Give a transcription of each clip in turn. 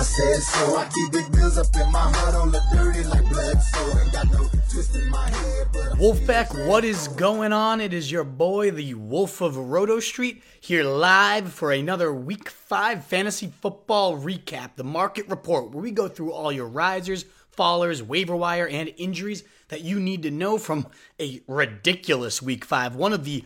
I said so. I keep big bills up in my hood on the dirty like blood. So ain't got no twist in my head. Wolfpack, what is going on? It is your boy, the Wolf of Roto Street, here live for another Week 5 fantasy football recap, the market report, where we go through all your risers, fallers, waiver wire, and injuries that you need to know from a ridiculous Week 5. One of the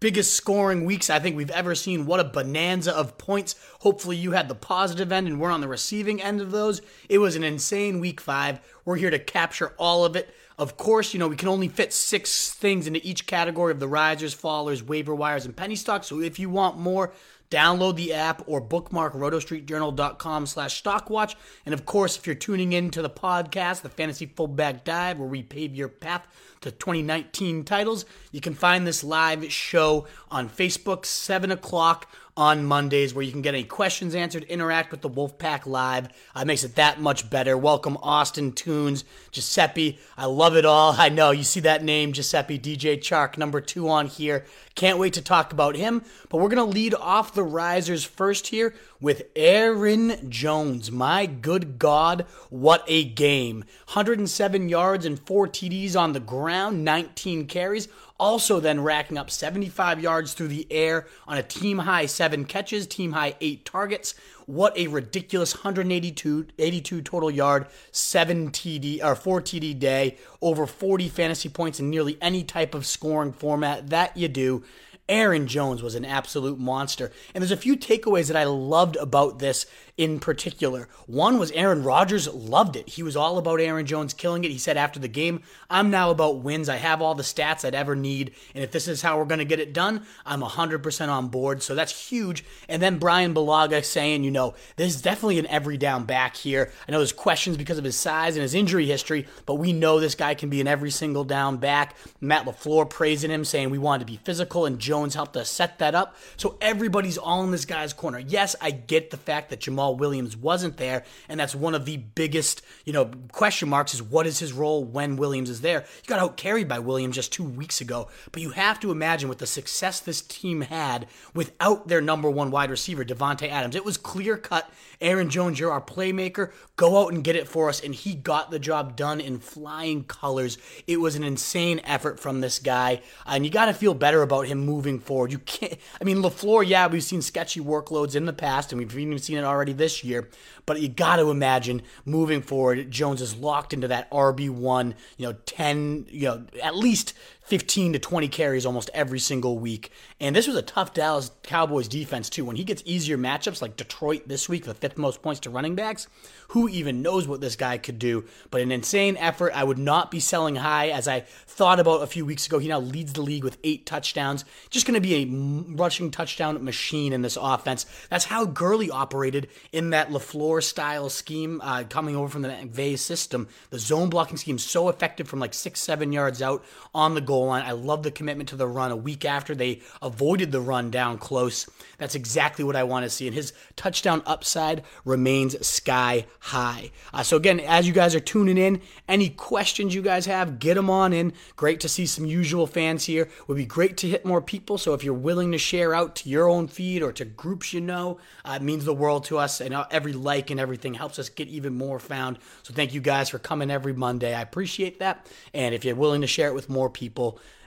biggest scoring weeks I think we've ever seen. What a bonanza of points. Hopefully, you had the positive end and we're on the receiving end of those. It was an insane Week 5. We're here to capture all of it. Of course, you know, we can only fit six things into each category of the risers, fallers, waiver wires, and penny stocks. So if you want more, download the app or bookmark rotostreetjournal.com slash stockwatch. And of course, if you're tuning in to the podcast, the Fantasy Fullback Dive, where we pave your path to 2019 titles, you can find this live show on Facebook, 7 o'clock on Mondays, where you can get any questions answered, interact with the Wolfpack Live. Uh, makes it that much better. Welcome, Austin Tunes, Giuseppe. I love it all. I know you see that name, Giuseppe DJ Chark, number two on here. Can't wait to talk about him. But we're going to lead off the risers first here with Aaron Jones. My good God, what a game. 107 yards and four TDs on the ground, 19 carries. Also, then racking up 75 yards through the air on a team high seven catches, team high eight targets. What a ridiculous 182 82 total yard, seven TD or four TD day, over 40 fantasy points in nearly any type of scoring format that you do. Aaron Jones was an absolute monster. And there's a few takeaways that I loved about this in particular. One was Aaron Rodgers loved it. He was all about Aaron Jones killing it. He said after the game, I'm now about wins. I have all the stats I'd ever need. And if this is how we're going to get it done, I'm 100% on board. So that's huge. And then Bryan Bulaga saying, you know, there's definitely an every down back here. I know there's questions because of his size and his injury history, but we know this guy can be an every single down back. Matt LaFleur praising him, saying we wanted to be physical, and Jones helped us set that up. So everybody's all in this guy's corner. Yes, I get the fact that Jamal Williams wasn't there, and that's one of the biggest, you know, question marks is what is his role when Williams is there. He got out carried by Williams just two weeks ago, but you have to imagine with the success this team had without their number one wide receiver, Davante Adams, it was clear cut. Aaron Jones, you're our playmaker. Go out and get it for us, and he got the job done in flying colors. It was an insane effort from this guy, and you got to feel better about him moving forward. You can't. I mean, LaFleur, yeah, we've seen sketchy workloads in the past, and we've even seen it already this year. But you got to imagine moving forward, Jones is locked into that RB one, you know, ten, you know, at least 15 to 20 carries almost every single week. And this was a tough Dallas Cowboys defense, too. When he gets easier matchups like Detroit this week, the fifth most points to running backs, who even knows what this guy could do? But an insane effort. I would not be selling high as I thought about a few weeks ago. He now leads the league with eight touchdowns. Just going to be a rushing touchdown machine in this offense. That's how Gurley operated in that LaFleur style scheme uh, coming over from the McVay system. The zone blocking scheme so effective from like six, seven yards out on the goal line. I love the commitment to the run. A week after they avoided the run down close, that's exactly what I want to see. And his touchdown upside remains sky high. Uh, so again, as you guys are tuning in, any questions you guys have, get them on in. Great to see some usual fans here. Would be great to hit more people. So if you're willing to share out to your own feed or to groups you know, uh, it means the world to us. And uh, every like and everything helps us get even more found. So thank you guys for coming every Monday. I appreciate that. And if you're willing to share it with more people,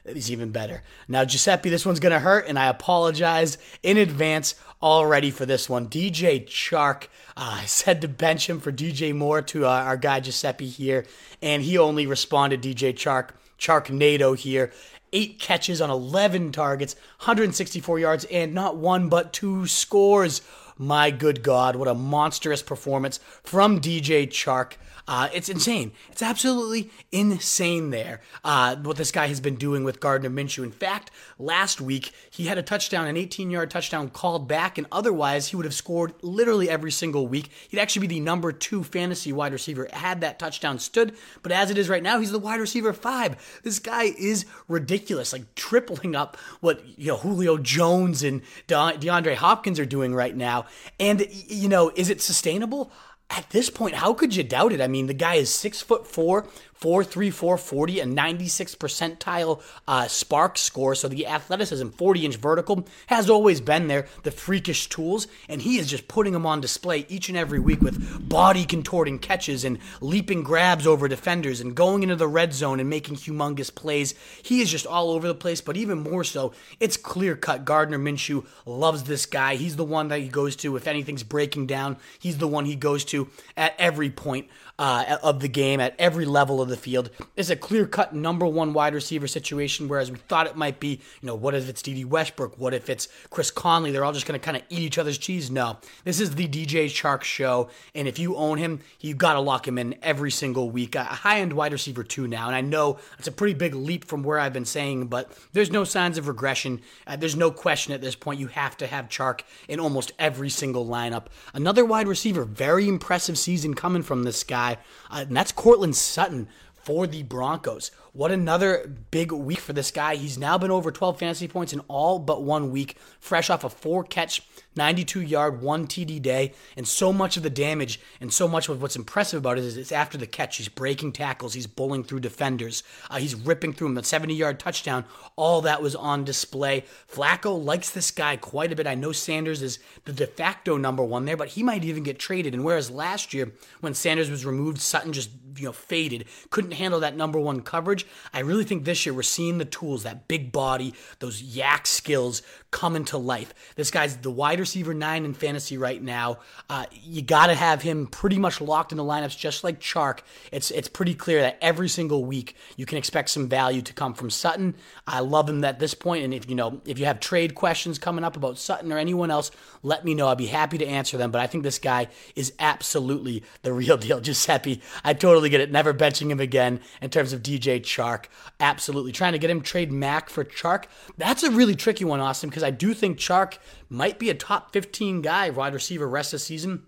it's even better. Now, Giuseppe, this one's going to hurt, and I apologize in advance already for this one. DJ Chark, uh, I said to bench him for DJ Moore to uh, our guy Giuseppe here, and he only responded DJ Chark, Charknado here. Eight catches on 11 targets, 164 yards, and not one but two scores. my good God, what a monstrous performance from DJ Chark. Uh, it's insane. It's absolutely insane there uh, what this guy has been doing with Gardner Minshew. In fact, last week he had a touchdown, an 18 yard touchdown called back, and otherwise he would have scored literally every single week. He'd actually be the number two fantasy wide receiver had that touchdown stood. But as it is right now, he's the wide receiver five. This guy is ridiculous, like tripling up what you know Julio Jones and De- DeAndre Hopkins are doing right now. And you know, is it sustainable? At this point, how could you doubt it? I mean, the guy is six foot four, 434 40, a 96 percentile uh, SPARQ score. So the athleticism, 40 inch vertical, has always been there. The freakish tools, and he is just putting them on display each and every week with body contorting catches and leaping grabs over defenders and going into the red zone and making humongous plays. He is just all over the place, but even more so, it's clear cut. Gardner Minshew loves this guy. He's the one that he goes to if anything's breaking down. He's the one he goes to at every point uh, of the game at every level of the field. It's a clear cut number one wide receiver situation, whereas we thought it might be, you know, what if it's Dede Westbrook? What if it's Chris Conley? They're all just going to kind of eat each other's cheese. No, this is the DJ Chark show. And if you own him, you got to lock him in every single week. A high end wide receiver, too, now. And I know it's a pretty big leap from where I've been saying, but there's no signs of regression. Uh, there's no question at this point. You have to have Chark in almost every single lineup. Another wide receiver, very impressive season coming from this guy, uh, and that's Courtland Sutton for the Broncos. What another big week for this guy. He's now been over 12 fantasy points in all but one week, fresh off a four catch 92 yard, one TD day, and so much of the damage and so much of what's impressive about it is it's after the catch. He's breaking tackles, he's bowling through defenders, uh, he's ripping through them. The 70 yard touchdown, all that was on display. Flacco likes this guy quite a bit. I know Sanders is the de facto number one there, but he might even get traded. And whereas last year, when Sanders was removed, Sutton just you know faded, couldn't handle that number one coverage. I really think this year we're seeing the tools, that big body, those YAC skills come into life. This guy's the wide receiver nine in fantasy right now. Uh, you got to have him pretty much locked in the lineups, just like Chark. It's it's pretty clear that every single week you can expect some value to come from Sutton. I love him at this point, and if you know if you have trade questions coming up about Sutton or anyone else, let me know. I'd be happy to answer them. But I think this guy is absolutely the real deal. Giuseppe, I totally get it. Never benching him again in terms of DJ Chark. Absolutely trying to get him trade Mac for Chark. That's a really tricky one, Austin, because I do think Chark might be a top 15 guy, wide receiver, rest of the season.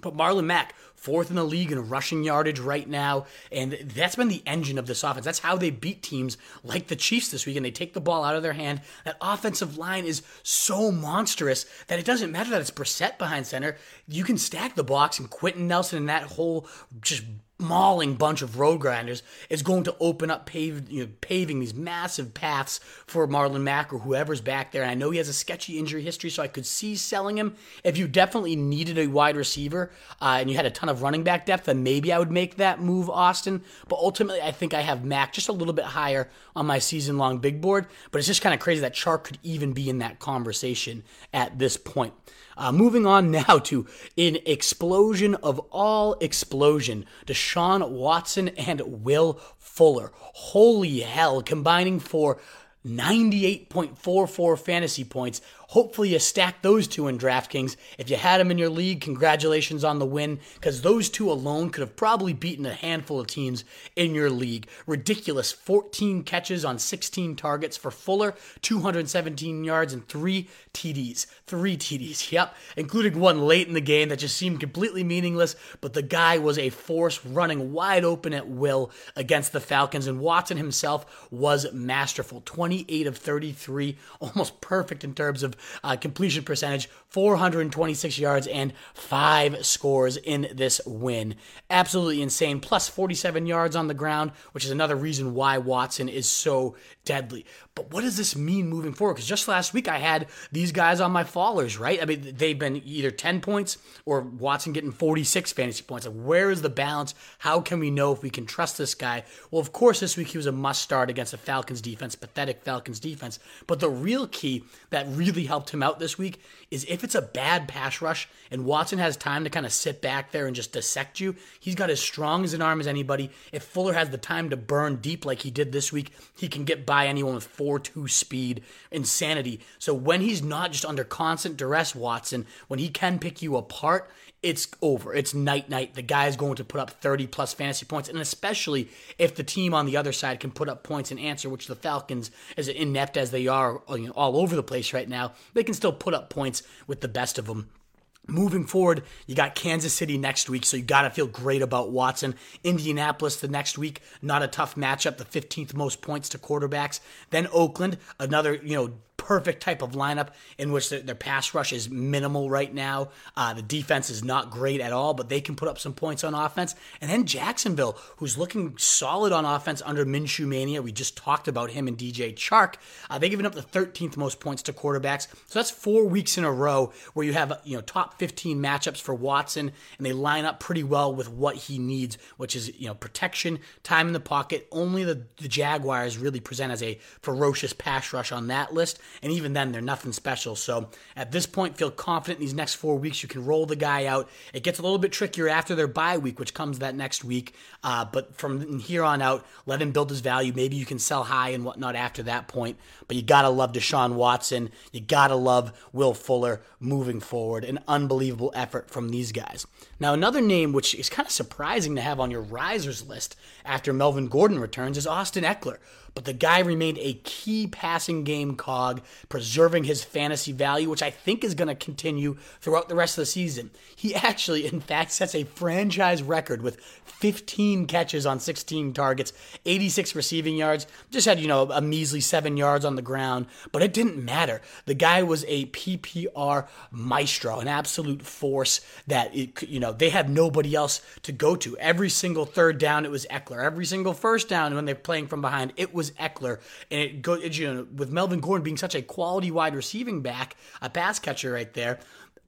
But Marlon Mack, fourth in the league in rushing yardage right now. And that's been the engine of this offense. That's how they beat teams like the Chiefs this week. And they take the ball out of their hand. That offensive line is so monstrous that it doesn't matter that it's Brissett behind center. You can stack the box and Quenton Nelson and that whole just mauling bunch of road grinders is going to open up paved, you know, paving these massive paths for Marlon Mack or whoever's back there. And I know he has a sketchy injury history, so I could see selling him. If you definitely needed a wide receiver uh, and you had a ton of running back depth, then maybe I would make that move, Austin. But ultimately, I think I have Mack just a little bit higher on my season long big board. But it's just kind of crazy that Chark could even be in that conversation at this point. Uh, moving on now to an explosion of all explosion, Deshaun Watson and Will Fuller. Holy hell, combining for 98.44 fantasy points. Hopefully, you stack those two in DraftKings. If you had them in your league, congratulations on the win, because those two alone could have probably beaten a handful of teams in your league. Ridiculous 14 catches on 16 targets for Fuller, 217 yards, and three TDs. Three TDs, yep, including one late in the game that just seemed completely meaningless, but the guy was a force running wide open at will against the Falcons, and Watson himself was masterful. 28 of 33, almost perfect in terms of uh, completion percentage, 426 yards, and five scores in this win. Absolutely insane. Plus 47 yards on the ground, which is another reason why Watson is so deadly. But what does this mean moving forward? Because just last week I had these guys on my fallers, right? I mean, they've been either 10 points or Watson getting 46 fantasy points. Like, where is the balance? How can we know if we can trust this guy? Well, of course, this week he was a must start against the Falcons defense, pathetic Falcons defense. But the real key that really helped him out this week is if it's a bad pass rush and Watson has time to kind of sit back there and just dissect you, he's got as strong as an arm as anybody. If Fuller has the time to burn deep like he did this week, he can get by anyone with 4 2 speed, insanity. So when he's not just under constant duress, Watson, when he can pick you apart, it's over. It's night night. The guy is going to put up 30 plus fantasy points, and especially if the team on the other side can put up points and answer, which the Falcons, as inept as they are uh, you know, all over the place right now, they can still put up points with the best of them. Moving forward, you got Kansas City next week, so you got to feel great about Watson. Indianapolis the next week, not a tough matchup, the 15th most points to quarterbacks. Then Oakland, another, you know, perfect type of lineup in which their, their pass rush is minimal right now. Uh, the defense is not great at all, but they can put up some points on offense. And then Jacksonville, who's looking solid on offense under Minshew Mania. We just talked about him and DJ Chark. Uh, they've given up the 13th most points to quarterbacks. So that's four weeks in a row where you have you know top 15 matchups for Watson, and they line up pretty well with what he needs, which is you know protection, time in the pocket. Only the, the Jaguars really present as a ferocious pass rush on that list. And even then, they're nothing special. So at this point, feel confident in these next four weeks. You can roll the guy out. It gets a little bit trickier after their bye week, which comes that next week. Uh, but from here on out, let him build his value. Maybe you can sell high and whatnot after that point. But you got to love Deshaun Watson. You got to love Will Fuller moving forward. An unbelievable effort from these guys. Now, another name which is kind of surprising to have on your risers list after Melvin Gordon returns is Austin Ekeler but the guy remained a key passing game cog, preserving his fantasy value, which I think is going to continue throughout the rest of the season. He actually, in fact, sets a franchise record with 15 catches on 16 targets, 86 receiving yards, just had, you know, a measly seven yards on the ground, but it didn't matter. The guy was a PPR maestro, an absolute force that, it, you know, they had nobody else to go to. Every single third down, it was Ekeler. Every single first down when they're playing from behind, it was was Ekeler, and it goes you know with Melvin Gordon being such a quality wide receiving back, a pass catcher right there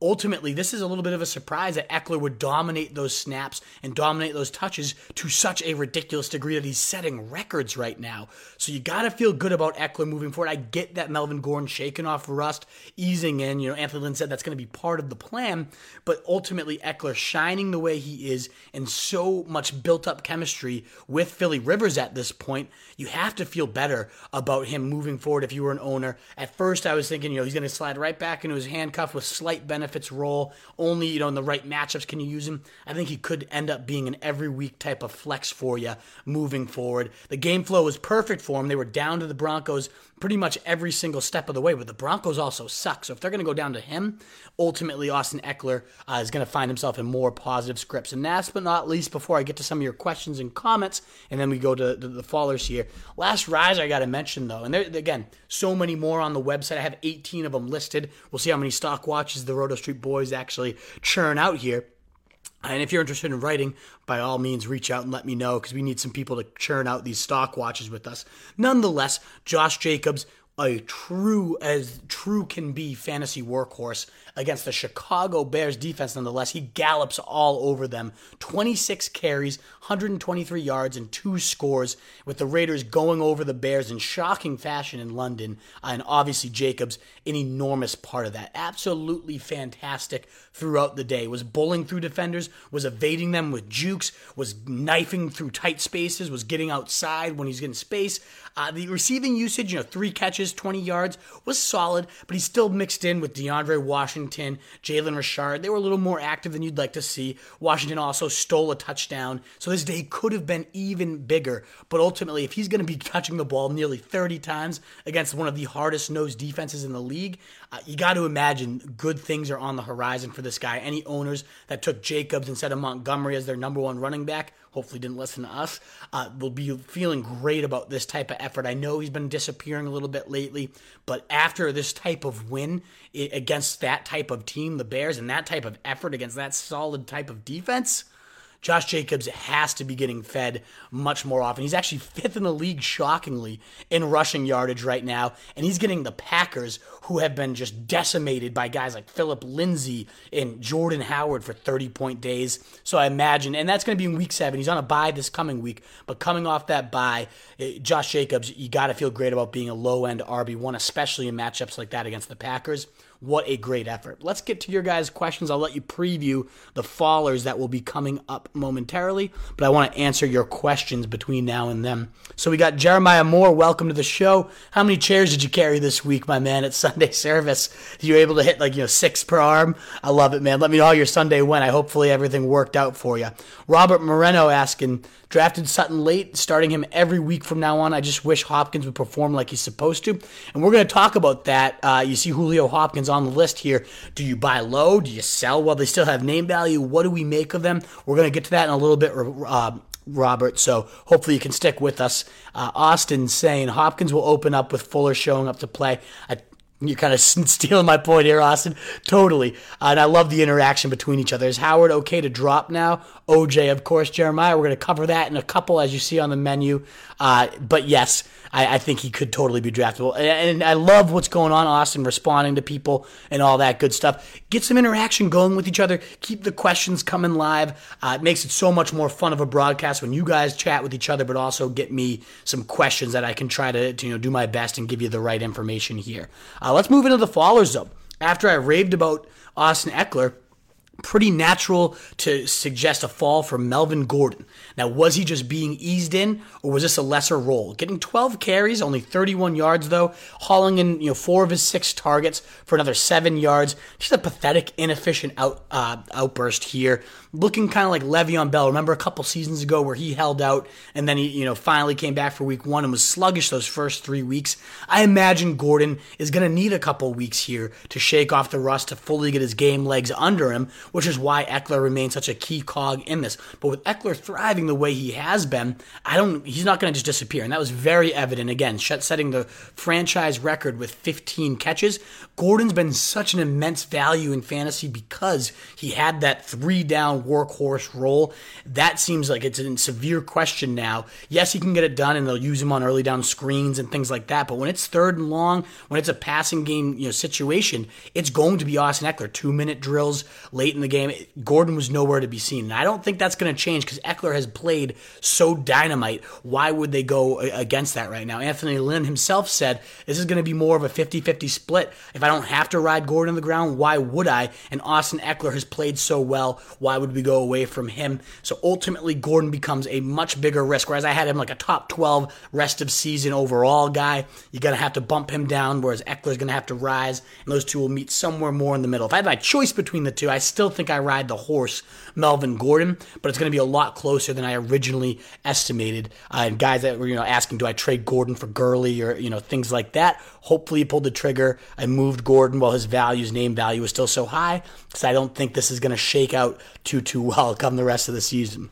ultimately, this is a little bit of a surprise that Ekeler would dominate those snaps and dominate those touches to such a ridiculous degree that he's setting records right now. So you got to feel good about Ekeler moving forward. I get that Melvin Gordon shaking off rust, easing in. You know, Anthony Lynn said that's going to be part of the plan, but ultimately, Ekeler shining the way he is and so much built up chemistry with Philly Rivers at this point, you have to feel better about him moving forward if you were an owner. At first, I was thinking, you know, he's going to slide right back into his handcuff with slight benefit benefits role. Only, you know, in the right matchups can you use him. I think he could end up being an every week type of flex for you moving forward. The game flow was perfect for him. They were down to the Broncos pretty much every single step of the way, but the Broncos also suck. So if they're going to go down to him, ultimately Austin Ekeler uh, is going to find himself in more positive scripts. And last but not least, before I get to some of your questions and comments, and then we go to, the fallers here, last rise I got to mention though, and there, again, so many more on the website. I have 18 of them listed. We'll see how many stock watches the Roto Street Boys actually churn out here. And if you're interested in writing, by all means, reach out and let me know because we need some people to churn out these stock watches with us. Nonetheless, Josh Jacobs, a true as true can be fantasy workhorse against the Chicago Bears defense nonetheless. He gallops all over them. 26 carries, 123 yards, and two scores, with the Raiders going over the Bears in shocking fashion in London. And obviously, Jacobs, an enormous part of that. Absolutely fantastic throughout the day. Was bowling through defenders, was evading them with jukes, was knifing through tight spaces, was getting outside when he's getting space. Uh, the receiving usage, you know, three catches, 20 yards, was solid, but he still mixed in with DeAndre Washington, Jalen Richard. They were a little more active than you'd like to see. Washington also stole a touchdown, so this day could have been even bigger. But ultimately, if he's going to be touching the ball nearly 30 times against one of the hardest nosed defenses in the league, uh, you got to imagine good things are on the horizon for this guy. Any owners that took Jacobs instead of Montgomery as their number one running back, hopefully didn't listen to us, uh, will be feeling great about this type of effort. I know he's been disappearing a little bit lately, but after this type of win against that type of team, the Bears, and that type of effort against that solid type of defense, Josh Jacobs has to be getting fed much more often. He's actually fifth in the league, shockingly, in rushing yardage right now. And he's getting the Packers, who have been just decimated by guys like Phillip Lindsay and Jordan Howard for 30 point days. So I imagine, and that's going to be in week seven. He's on a bye this coming week. But coming off that bye, eh, Josh Jacobs, you got to feel great about being a low end RB1, especially in matchups like that against the Packers. What a great effort. Let's get to your guys' questions. I'll let you preview the fallers that will be coming up momentarily, but I want to answer your questions between now and then. So we got Jeremiah Moore. Welcome to the show. How many chairs did you carry this week, my man, at Sunday service? You able to hit like, you know, six per arm? I love it, man. Let me know how your Sunday went. I hopefully everything worked out for you. Robert Moreno asking, Drafted Sutton late, starting him every week from now on. I just wish Hopkins would perform like he's supposed to. And we're going to talk about that. Uh, you see Julio Hopkins on the list here. Do you buy low? Do you sell while they still have name value? What do we make of them? We're going to get to that in a little bit. Uh, Robert. So hopefully you can stick with us. Uh, Austin saying Hopkins will open up with Fuller showing up to play. I you're kind of stealing my point here, Austin. Totally. Uh, and I love the interaction between each other. Is Howard okay to drop now? OJ, of course, Jeremiah. We're going to cover that in a couple, as you see on the menu. Uh, but yes, I, I, think he could totally be draftable. And, and, I love what's going on, Austin, responding to people and all that good stuff. Get some interaction going with each other. Keep the questions coming live. Uh, it makes it so much more fun of a broadcast when you guys chat with each other, but also get me some questions that I can try to, to you know do my best and give you the right information here. Uh, let's move into the fallers, though. After I raved about Austin Ekeler, pretty natural to suggest a fall for Melvin Gordon. Now, was he just being eased in, or was this a lesser role? Getting 12 carries, only 31 yards though, hauling in you know four of his six targets for another seven yards. Just a pathetic, inefficient out uh, outburst here. Looking kind of like Le'Veon Bell. Remember a couple seasons ago where he held out and then he you know finally came back for week one and was sluggish those first three weeks. I imagine Gordon is going to need a couple weeks here to shake off the rust to fully get his game legs under him, which is why Ekeler remains such a key cog in this. But with Ekeler thriving the way he has been, I don't. He's not going to just disappear, and that was very evident again, setting the franchise record with 15 catches. Gordon's been such an immense value in fantasy because he had that three down workhorse role. That seems like it's in severe question now. Yes, he can get it done, and they'll use him on early down screens and things like that. But when it's third and long, when it's a passing game you know situation, it's going to be Austin Ekeler. Two minute drills late in the game. Gordon was nowhere to be seen, and I don't think that's going to change because Ekeler has played so dynamite. Why would they go against that right now? Anthony Lynn himself said this is going to be more of a 50-50 split. If I don't have to ride Gordon on the ground, why would I? And Austin Ekeler has played so well. Why would we go away from him? So ultimately, Gordon becomes a much bigger risk. Whereas I had him like a top 12 rest of season overall guy, you're going to have to bump him down, whereas Ekeler's going to have to rise, and those two will meet somewhere more in the middle. If I had my choice between the two, I still think I ride the horse Melvin Gordon, but it's going to be a lot closer than I originally estimated. Uh, and guys that were you know asking, do I trade Gordon for Gurley or you know things like that? Hopefully, he pulled the trigger. I moved Gordon while his value, his name value, is still so high because I don't think this is going to shake out too too well come the rest of the season.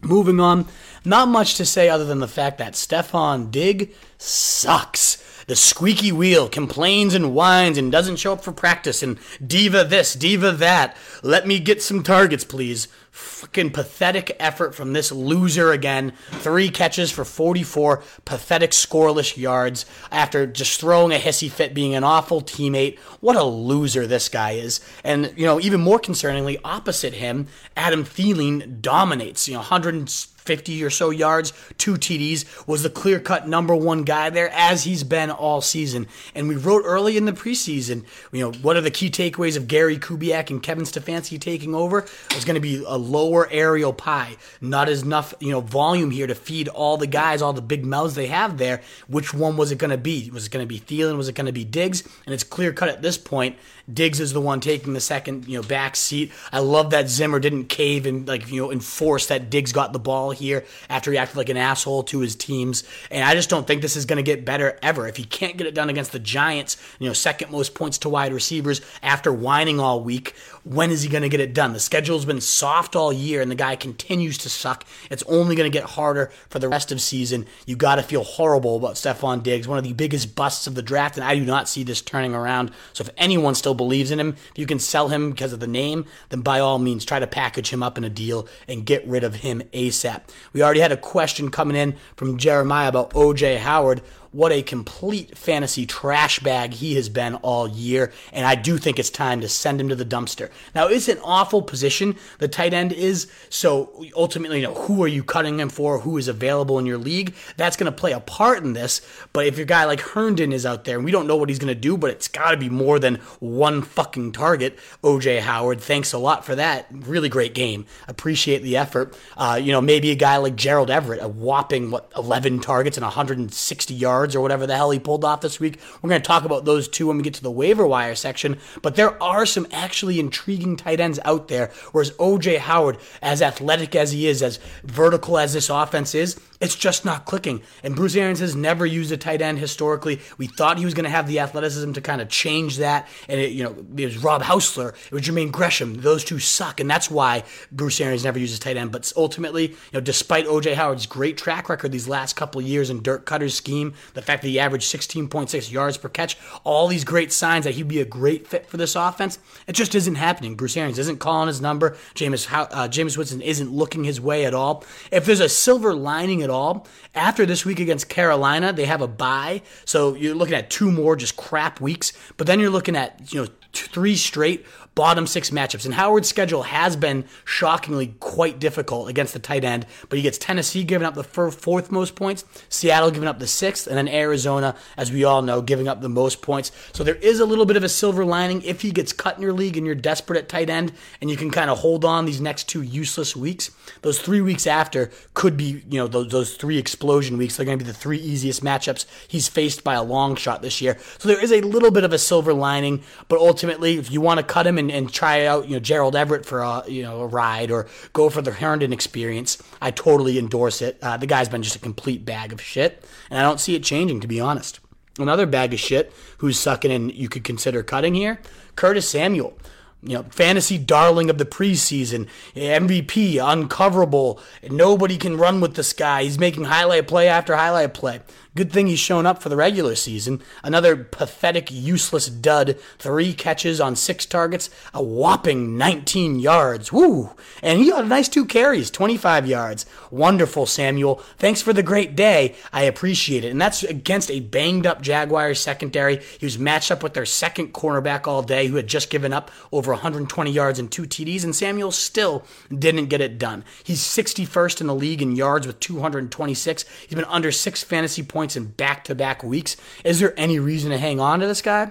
Moving on, not much to say other than the fact that Stefon Diggs sucks. The squeaky wheel complains and whines and doesn't show up for practice and diva this, diva that. Let me get some targets, please. Fucking pathetic effort from this loser again. Three catches for 44 pathetic scoreless yards after just throwing a hissy fit, being an awful teammate. What a loser this guy is. And, you know, even more concerningly, opposite him, Adam Thielen dominates. You know, 100 50 or so yards, two TDs, was the clear cut number one guy there, as he's been all season. And we wrote early in the preseason, you know, what are the key takeaways of Gary Kubiak and Kevin Stefanski taking over? It's going to be a lower aerial pie, not enough, you know, volume here to feed all the guys, all the big mouths they have there. Which one was it going to be? Was it going to be Thielen? Was it going to be Diggs? And it's clear cut at this point. Diggs is the one taking the second, you know, back seat. I love that Zimmer didn't cave and like, you know, enforce that Diggs got the ball here after he acted like an asshole to his teams. And I just don't think this is going to get better ever. If he can't get it done against the Giants, you know, second most points to wide receivers after whining all week, when is he going to get it done? The schedule's been soft all year and the guy continues to suck, it's only going to get harder for the rest of season. You got to feel horrible about Stefon Diggs, one of the biggest busts of the draft, and I do not see this turning around. So if anyone still believes in him, if you can sell him because of the name, then by all means try to package him up in a deal and get rid of him ASAP. We already had a question coming in from Jeremiah about OJ Howard what a complete fantasy trash bag he has been all year, and I do think it's time to send him to the dumpster. Now, it's an awful position, the tight end is, so ultimately, you know, who are you cutting him for? Who is available in your league? That's going to play a part in this, but if your guy like Herndon is out there, and we don't know what he's going to do, but it's got to be more than one fucking target, OJ Howard, thanks a lot for that. Really great game. Appreciate the effort. Uh, you know, maybe a guy like Gerald Everett, a whopping, what, 11 targets and 160 yards yards or whatever the hell he pulled off this week. We're going to talk about those two when we get to the waiver wire section. But there are some actually intriguing tight ends out there. Whereas OJ Howard, as athletic as he is, as vertical as this offense is, it's just not clicking. And Bruce Arians has never used a tight end historically. We thought he was going to have the athleticism to kind of change that. And it, you know, it was Rob Housler, it was Jermaine Gresham. Those two suck, and that's why Bruce Arians never uses tight end. But ultimately, you know, despite OJ Howard's great track record these last couple years in Dirk Koetter's scheme, the fact that he averaged 16.6 yards per catch, all these great signs that he'd be a great fit for this offense, it just isn't happening. Bruce Arians isn't calling his number. James, uh, Jameis Winston isn't looking his way at all. If there's a silver lining at all. After this week against Carolina, they have a bye, so you're looking at two more just crap weeks. But then you're looking at you know three straight bottom six matchups. And Howard's schedule has been shockingly quite difficult against the tight end, but he gets Tennessee giving up the fourth most points, Seattle giving up the sixth, and then Arizona, as we all know, giving up the most points. So there is a little bit of a silver lining if he gets cut in your league and you're desperate at tight end and you can kind of hold on these next two useless weeks. Those three weeks after could be, you know, those, those three explosion weeks. They're going to be the three easiest matchups he's faced by a long shot this year. So there is a little bit of a silver lining, but ultimately, if you want to cut him and and, and try out you know Gerald Everett for a you know a ride or go for the Herndon experience, I totally endorse it. Uh, the guy's been just a complete bag of shit, and I don't see it changing to be honest. Another bag of shit who's sucking and you could consider cutting here, Curtis Samuel you know, fantasy darling of the preseason, MVP, uncoverable. Nobody can run with this guy. He's making highlight play after highlight play. Good thing he's shown up for the regular season. Another pathetic, useless dud. Three catches on six targets, a whopping 19 yards. Woo! And he got a nice two carries, 25 yards. Wonderful, Samuel. Thanks for the great day. I appreciate it. And that's against a banged up Jaguars secondary. He was matched up with their second cornerback all day, who had just given up over 120 yards and two TDs, and Samuel still didn't get it done. He's 61st in the league in yards with 226. He's been under six fantasy points points in back to back weeks. Is there any reason to hang on to this guy?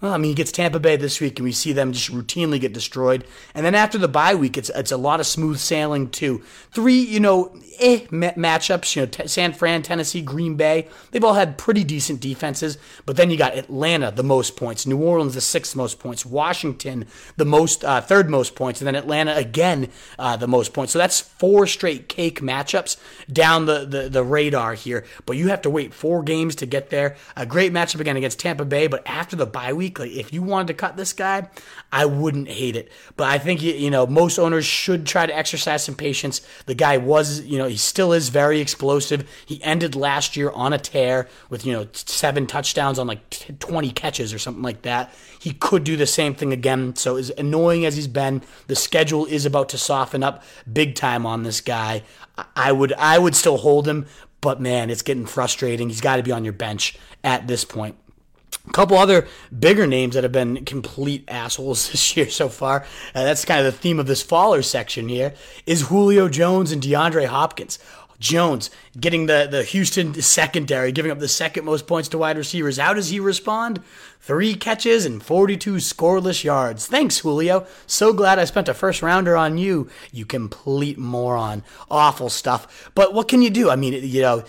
Well, I mean, he gets Tampa Bay this week, and we see them just routinely get destroyed. And then after the bye week, it's it's a lot of smooth sailing too. Three, you know, eh matchups. You know, t- San Fran, Tennessee, Green Bay. They've all had pretty decent defenses. But then you got Atlanta, the most points. New Orleans, the sixth most points. Washington, the most uh, third most points, and then Atlanta again, uh, the most points. So that's four straight cake matchups down the, the the radar here. But you have to wait four games to get there. A great matchup again against Tampa Bay, but after the bye week. Like if you wanted to cut this guy, I wouldn't hate it. But I think you know most owners should try to exercise some patience. The guy was, you know, he still is very explosive. He ended last year on a tear with you know seven touchdowns on like 20 catches or something like that. He could do the same thing again. So as annoying as he's been, the schedule is about to soften up big time on this guy. I would I would still hold him, but man, it's getting frustrating. He's got to be on your bench at this point. A couple other bigger names that have been complete assholes this year so far. Uh, that's kind of the theme of this faller section here. Is Julio Jones and DeAndre Hopkins. Jones getting the, the Houston secondary, giving up the second most points to wide receivers. How does he respond? Three catches and 42 scoreless yards. Thanks, Julio. So glad I spent a first rounder on you, you complete moron. Awful stuff. But what can you do? I mean, you know,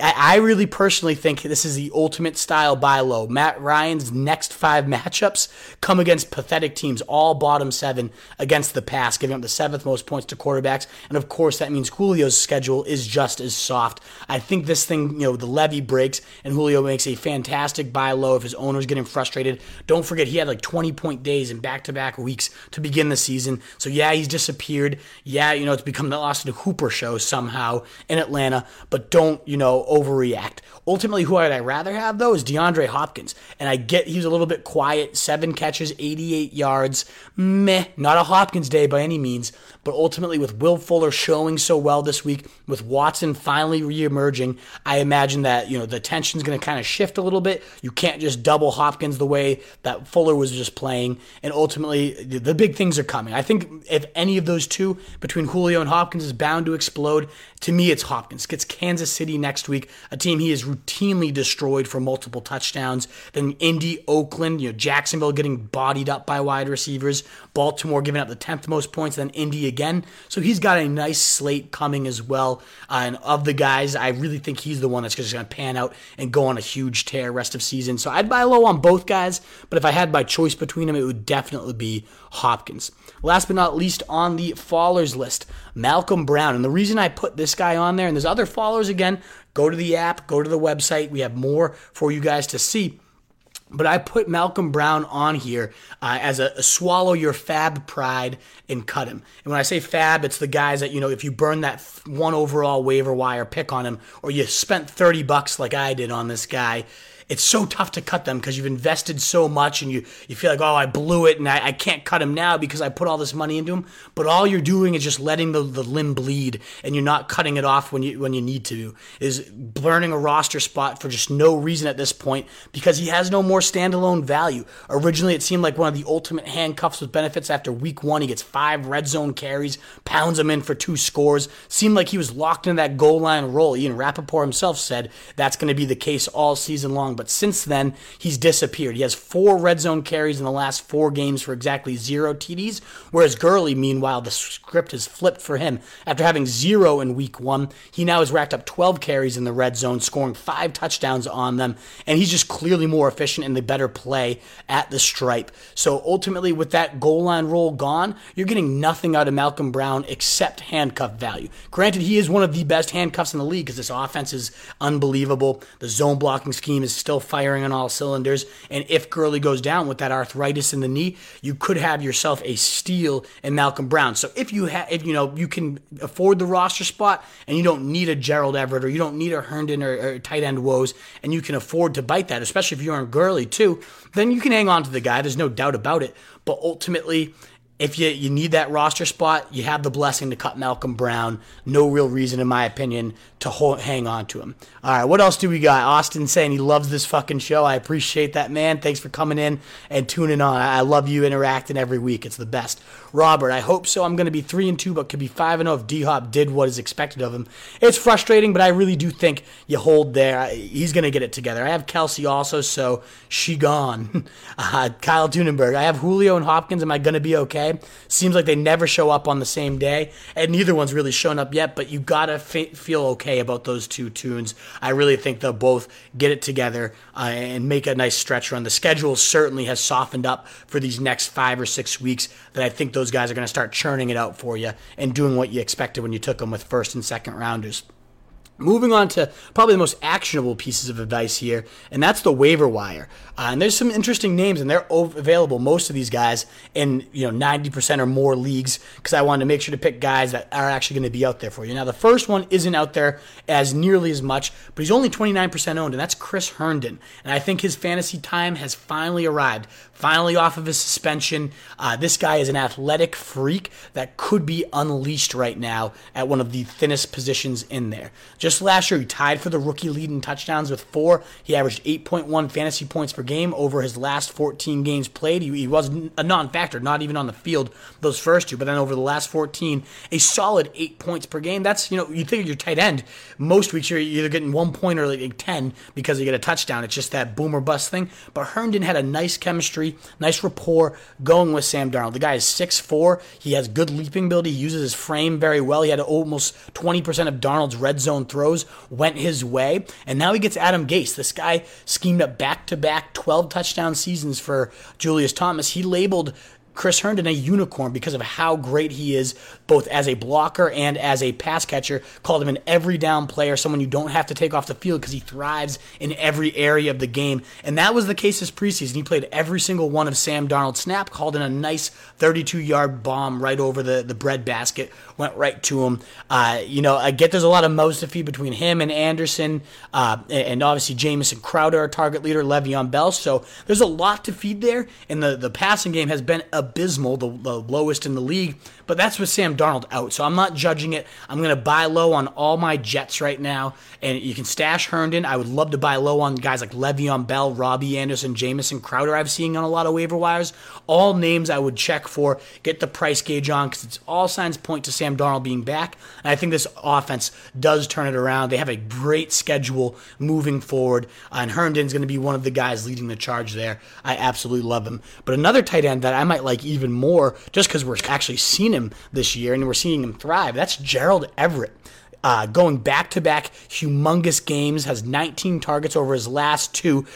I really personally think this is the ultimate style buy low. Matt Ryan's next five matchups come against pathetic teams, all bottom seven against the pass, giving up the seventh most points to quarterbacks. And of course, that means Julio's schedule is just as soft soft. I think this thing, you know, the levee breaks and Julio makes a fantastic buy low if his owner's getting frustrated. Don't forget, he had like 20 point days in back to back weeks to begin the season. So, yeah, he's disappeared. Yeah, you know, it's become the Austin Hooper show somehow in Atlanta, but don't, you know, overreact. Ultimately, who I'd rather have, though, is DeAndre Hopkins. And I get he's a little bit quiet, seven catches, 88 yards. Meh, not a Hopkins day by any means. But ultimately, with Will Fuller showing so well this week, with Watson finally reemerging, I imagine that you know the tension's going to kind of shift a little bit. You can't just double Hopkins the way that Fuller was just playing, and ultimately the big things are coming. I think if any of those two between Julio and Hopkins is bound to explode, to me it's Hopkins. Gets Kansas City next week, a team he has routinely destroyed for multiple touchdowns. Then Indy, Oakland, you know Jacksonville getting bodied up by wide receivers, Baltimore giving up the tenth most points, then Indy again. So he's got a nice slate coming as well. Uh, and of the guys, I really think he's the one that's just going to pan out and go on a huge tear rest of season. So I'd buy low on both guys, but if I had my choice between them, it would definitely be Hopkins. Last but not least on the fallers list, Malcolm Brown. And the reason I put this guy on there, and there's other followers again, go to the app, go to the website. We have more for you guys to see. But I put Malcolm Brown on here uh, as a, a, swallow your FAAB pride and cut him. And when I say FAAB, it's the guys that, you know, if you burn that one overall waiver wire pick on him, or you spent 30 bucks like I did on this guy, it's so tough to cut them because you've invested so much and you, you feel like, oh, I blew it and I, I can't cut him now because I put all this money into him. But all you're doing is just letting the, the limb bleed and you're not cutting it off when you when you need to. Is burning a roster spot for just no reason at this point because he has no more standalone value. Originally, it seemed like one of the ultimate handcuffs with benefits after week one. He gets five red zone carries, pounds him in for two scores. Seemed like he was locked in that goal line role. Ian Rapoport himself said that's going to be the case all season long but since then, he's disappeared. He has four red zone carries in the last four games for exactly zero TDs, whereas Gurley, meanwhile, the script has flipped for him. After having zero in week one, he now has racked up 12 carries in the red zone, scoring five touchdowns on them, and he's just clearly more efficient and the better play at the stripe. So ultimately, with that goal line role gone, you're getting nothing out of Malcolm Brown except handcuff value. Granted, he is one of the best handcuffs in the league because this offense is unbelievable. The zone blocking scheme is still firing on all cylinders. And if Gurley goes down with that arthritis in the knee, you could have yourself a steal in Malcolm Brown. So if you have, if you know, you can afford the roster spot and you don't need a Gerald Everett or you don't need a Herndon or, or tight end woes, and you can afford to bite that, especially if you're on Gurley too, then you can hang on to the guy. There's no doubt about it. But ultimately, if you, you need that roster spot, you have the blessing to cut Malcolm Brown. No real reason, in my opinion, to hold, hang on to him. All right, what else do we got? Austin saying he loves this fucking show. I appreciate that, man. Thanks for coming in and tuning on. I love you interacting every week. It's the best. Robert, I hope so. I'm going to be 3 and 2, but could be 5 and 0 if D Hop did what is expected of him. It's frustrating, but I really do think you hold there. He's going to get it together. I have Kelsey also, so she gone. Uh, Kyle Tunenberg, I have Julio and Hopkins. Am I going to be okay? Seems like they never show up on the same day, and neither one's really shown up yet, but you got to f- feel okay about those two tunes. I really think they'll both get it together uh, and make a nice stretch run. The schedule certainly has softened up for these next five or six weeks that I think those guys are going to start churning it out for you and doing what you expected when you took them with first and second rounders. Moving on to probably the most actionable pieces of advice here, and that's the waiver wire. Uh, and there's some interesting names, and they're available. Most of these guys in you know 90% or more leagues, because I wanted to make sure to pick guys that are actually going to be out there for you. Now, the first one isn't out there as nearly as much, but he's only 29% owned, and that's Chris Herndon. And I think his fantasy time has finally arrived finally off of his suspension. Uh, this guy is an athletic freak that could be unleashed right now at one of the thinnest positions in there. Just last year, he tied for the rookie lead in touchdowns with four. He averaged 8.1 fantasy points per game over his last 14 games played. He, he was a non factor, not even on the field those first two, but then over the last 14, a solid eight points per game. That's, you know, you think of your tight end. Most weeks you're either getting one point or like 10 because you get a touchdown. It's just that boomer bust thing. But Herndon had a nice chemistry nice rapport going with Sam Darnold. The guy is 6'4. He has good leaping ability. He uses his frame very well. He had almost 20% of Darnold's red zone went his way. And now he gets Adam Gase. This guy schemed up back to back 12 touchdown seasons for Julius Thomas. He labeled Chris Herndon a unicorn because of how great he is, both as a blocker and as a pass catcher. Called him an every down player, someone you don't have to take off the field because he thrives in every area of the game. And that was the case this preseason. He played every single one of Sam Darnold's snap, called in a nice 32 yard bomb right over the, the bread basket, went right to him. Uh, you know, I get there's a lot of mouths to feed between him and Anderson, uh, and obviously Jamison Crowder, our target leader, Le'Veon Bell. So there's a lot to feed there, and the, the passing game has been abysmal, the, the lowest in the league. But that's with Sam Darnold out, so I'm not judging it. I'm going to buy low on all my Jets right now, and you can stash Herndon. I would love to buy low on guys like Le'Veon Bell, Robbie Anderson, Jamison Crowder. I've seen on a lot of waiver wires. All names I would check for, get the price gauge on, because it's all signs point to Sam Darnold being back. And I think this offense does turn it around. They have a great schedule moving forward, and Herndon's going to be one of the guys leading the charge there. I absolutely love him. But another tight end that I might like even more, just because we're actually seeing him this year and we're seeing him thrive. That's Gerald Everett. Uh, going back to back humongous games, has 19 targets over his last two.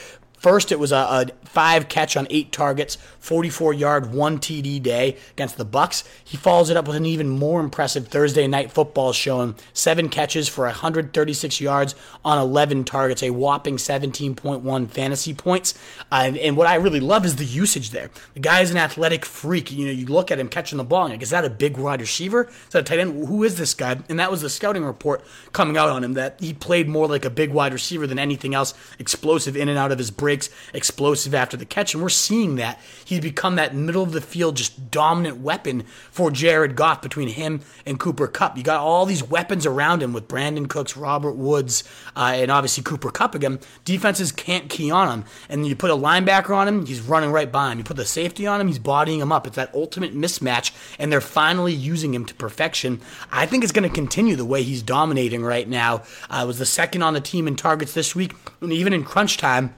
First, it was a, a, five catch on eight targets, 44 yard, one TD day against the Bucs. He follows it up with an even more impressive Thursday night football showing seven catches for 136 yards on 11 targets, a whopping 17.1 fantasy points. Uh, and, and, what I really love is the usage there. The guy is an athletic freak. You know, you look at him catching the ball, and like, is that a big wide receiver? Is that a tight end? Who is this guy? And that was the scouting report coming out on him that he played more like a big wide receiver than anything else, explosive in and out of his break breaks, explosive after the catch. And we're seeing that. He's become that middle of the field, just dominant weapon for Jared Goff between him and Cooper Kupp. You got all these weapons around him with Brandin Cooks, Robert Woods, uh, and obviously Cooper Kupp again. Defenses can't key on him. And you put a linebacker on him, he's running right by him. You put the safety on him, he's bodying him up. It's that ultimate mismatch, and they're finally using him to perfection. I think it's going to continue the way he's dominating right now. Uh, was the second on the team in targets this week, and even in crunch time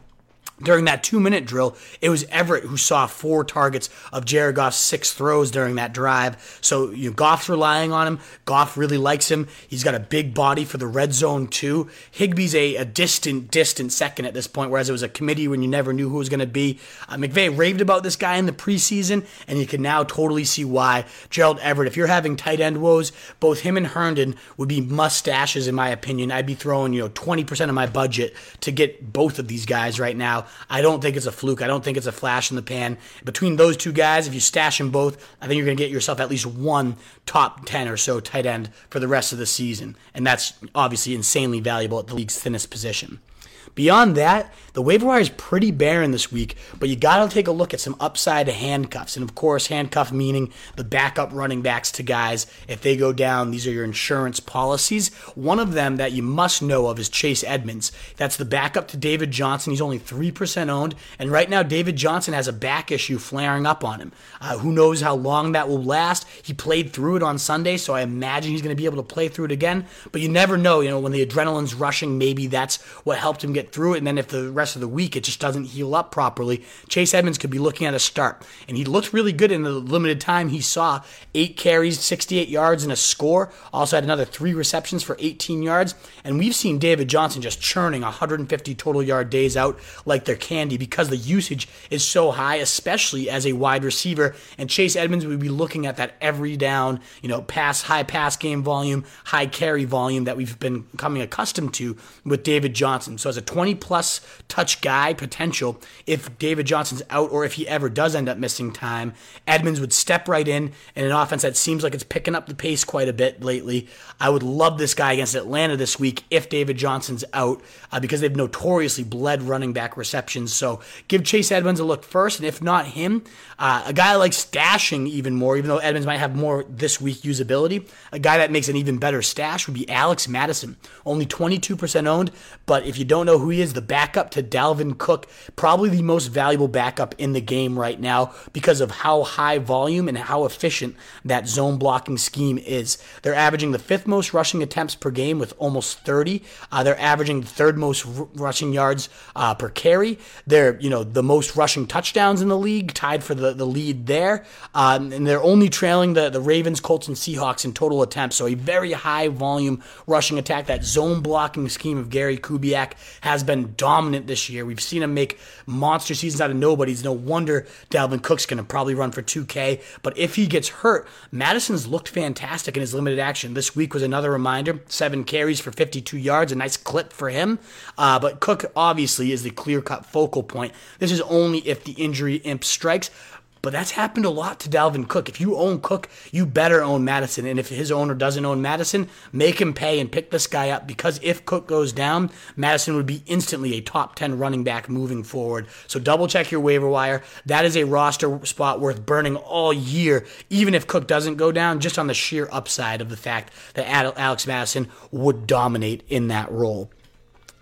during that two minute drill, it was Everett who saw four targets of Jared Goff's six throws during that drive. So you know, Goff's relying on him. Goff really likes him. He's got a big body for the red zone too. Higbee's a, a distant, distant second at this point, whereas it was a committee when you never knew who was going to be. Uh, McVay raved about this guy in the preseason, and you can now totally see why. Gerald Everett, if you're having tight end woes, both him and Herndon would be mustaches in my opinion. I'd be throwing you know 20% of my budget to get both of these guys right now. I don't think it's a fluke. I don't think it's a flash in the pan. Between those two guys, if you stash them both, I think you're going to get yourself at least one top 10 or so tight end for the rest of the season. And that's obviously insanely valuable at the league's thinnest position. Beyond that, the waiver wire is pretty barren this week, but you got to take a look at some upside handcuffs. And of course, handcuff meaning the backup running backs to guys. If they go down, these are your insurance policies. One of them that you must know of is Chase Edmonds. That's the backup to David Johnson. He's only 3% owned. And right now, David Johnson has a back issue flaring up on him. Uh, who knows how long that will last? He played through it on Sunday, so I imagine he's going to be able to play through it again. But you never know. You know, when the adrenaline's rushing, maybe that's what helped him get through it. And then if the rest of the week it just doesn't heal up properly, Chase Edmonds could be looking at a start. And he looked really good in the limited time he saw. Eight carries, 68 yards, and a score. Also had another three receptions for 18 yards. And we've seen David Johnson just churning 150 total yard days out like they're candy because the usage is so high, especially as a wide receiver. And Chase Edmonds would be looking at that every down, you know, pass, high pass game volume, high carry volume that we've been coming accustomed to with David Johnson. So as a 20 plus touch guy potential, if David Johnson's out or if he ever does end up missing time, Edmonds would step right in in an offense that seems like it's picking up the pace quite a bit lately. I would love this guy against Atlanta this week if David Johnson's out uh, because they've notoriously bled running back receptions. So give Chase Edmonds a look first, and if not him, uh, a guy like stashing even more, even though Edmonds might have more this week usability, a guy that makes an even better stash would be Alex Mattison. Only 22% owned, but if you don't know who he is, the backup to Dalvin Cook, probably the most valuable backup in the game right now because of how high volume and how efficient that zone blocking scheme is. They're averaging the fifth most rushing attempts per game with almost 30. Uh, they're averaging the third most r- rushing yards uh, per carry. They're, you know, the most rushing touchdowns in the league, tied for the, the lead there. Um, and they're only trailing the, the Ravens, Colts, and Seahawks in total attempts. So a very high volume rushing attack. That zone blocking scheme of Gary Kubiak has has been dominant this year. We've seen him make monster seasons out of nobodies. No wonder Dalvin Cook's going to probably run for 2K. But if he gets hurt, Mattison's looked fantastic in his limited action. This week was another reminder seven carries for 52 yards, a nice clip for him. Uh, but Cook obviously is the clear cut focal point. This is only if the injury imp strikes. But that's happened a lot to Dalvin Cook. If you own Cook, you better own Mattison. And if his owner doesn't own Mattison, make him pay and pick this guy up because if Cook goes down, Mattison would be instantly a top 10 running back moving forward. So double check your waiver wire. That is a roster spot worth burning all year, even if Cook doesn't go down, just on the sheer upside of the fact that Alex Mattison would dominate in that role.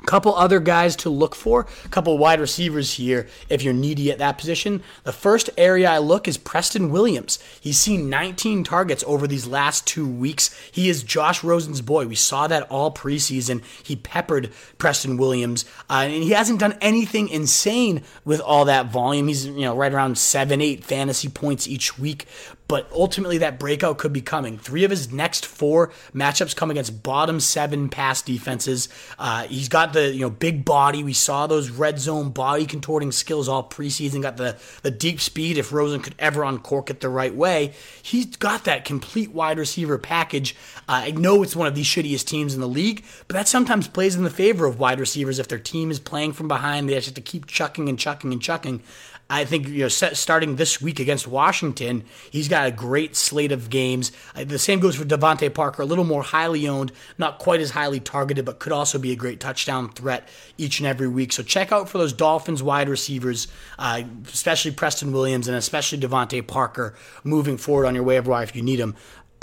Couple other guys to look for, a couple wide receivers here if you're needy at that position. The first area I look is Preston Williams. He's seen 19 targets over these last two weeks. He is Josh Rosen's boy. We saw that all preseason. He peppered Preston Williams, uh, and he hasn't done anything insane with all that volume. He's you know right around seven, eight fantasy points each week but ultimately that breakout could be coming. Three of his next four matchups come against bottom seven pass defenses. Uh, he's got the you know big body. We saw those red zone body contorting skills all preseason. Got the the deep speed. If Rosen could ever uncork it the right way, he's got that complete wide receiver package. Uh, I know it's one of the shittiest teams in the league, but that sometimes plays in the favor of wide receivers if their team is playing from behind. They just have to keep chucking and chucking and chucking. I think you know, starting this week against Washington, he's got a great slate of games. Uh, the same goes for DeVante Parker, a little more highly owned, not quite as highly targeted, but could also be a great touchdown threat each and every week. So check out for those Dolphins wide receivers, uh, especially Preston Williams and especially DeVante Parker moving forward on your waiver wire if you need them.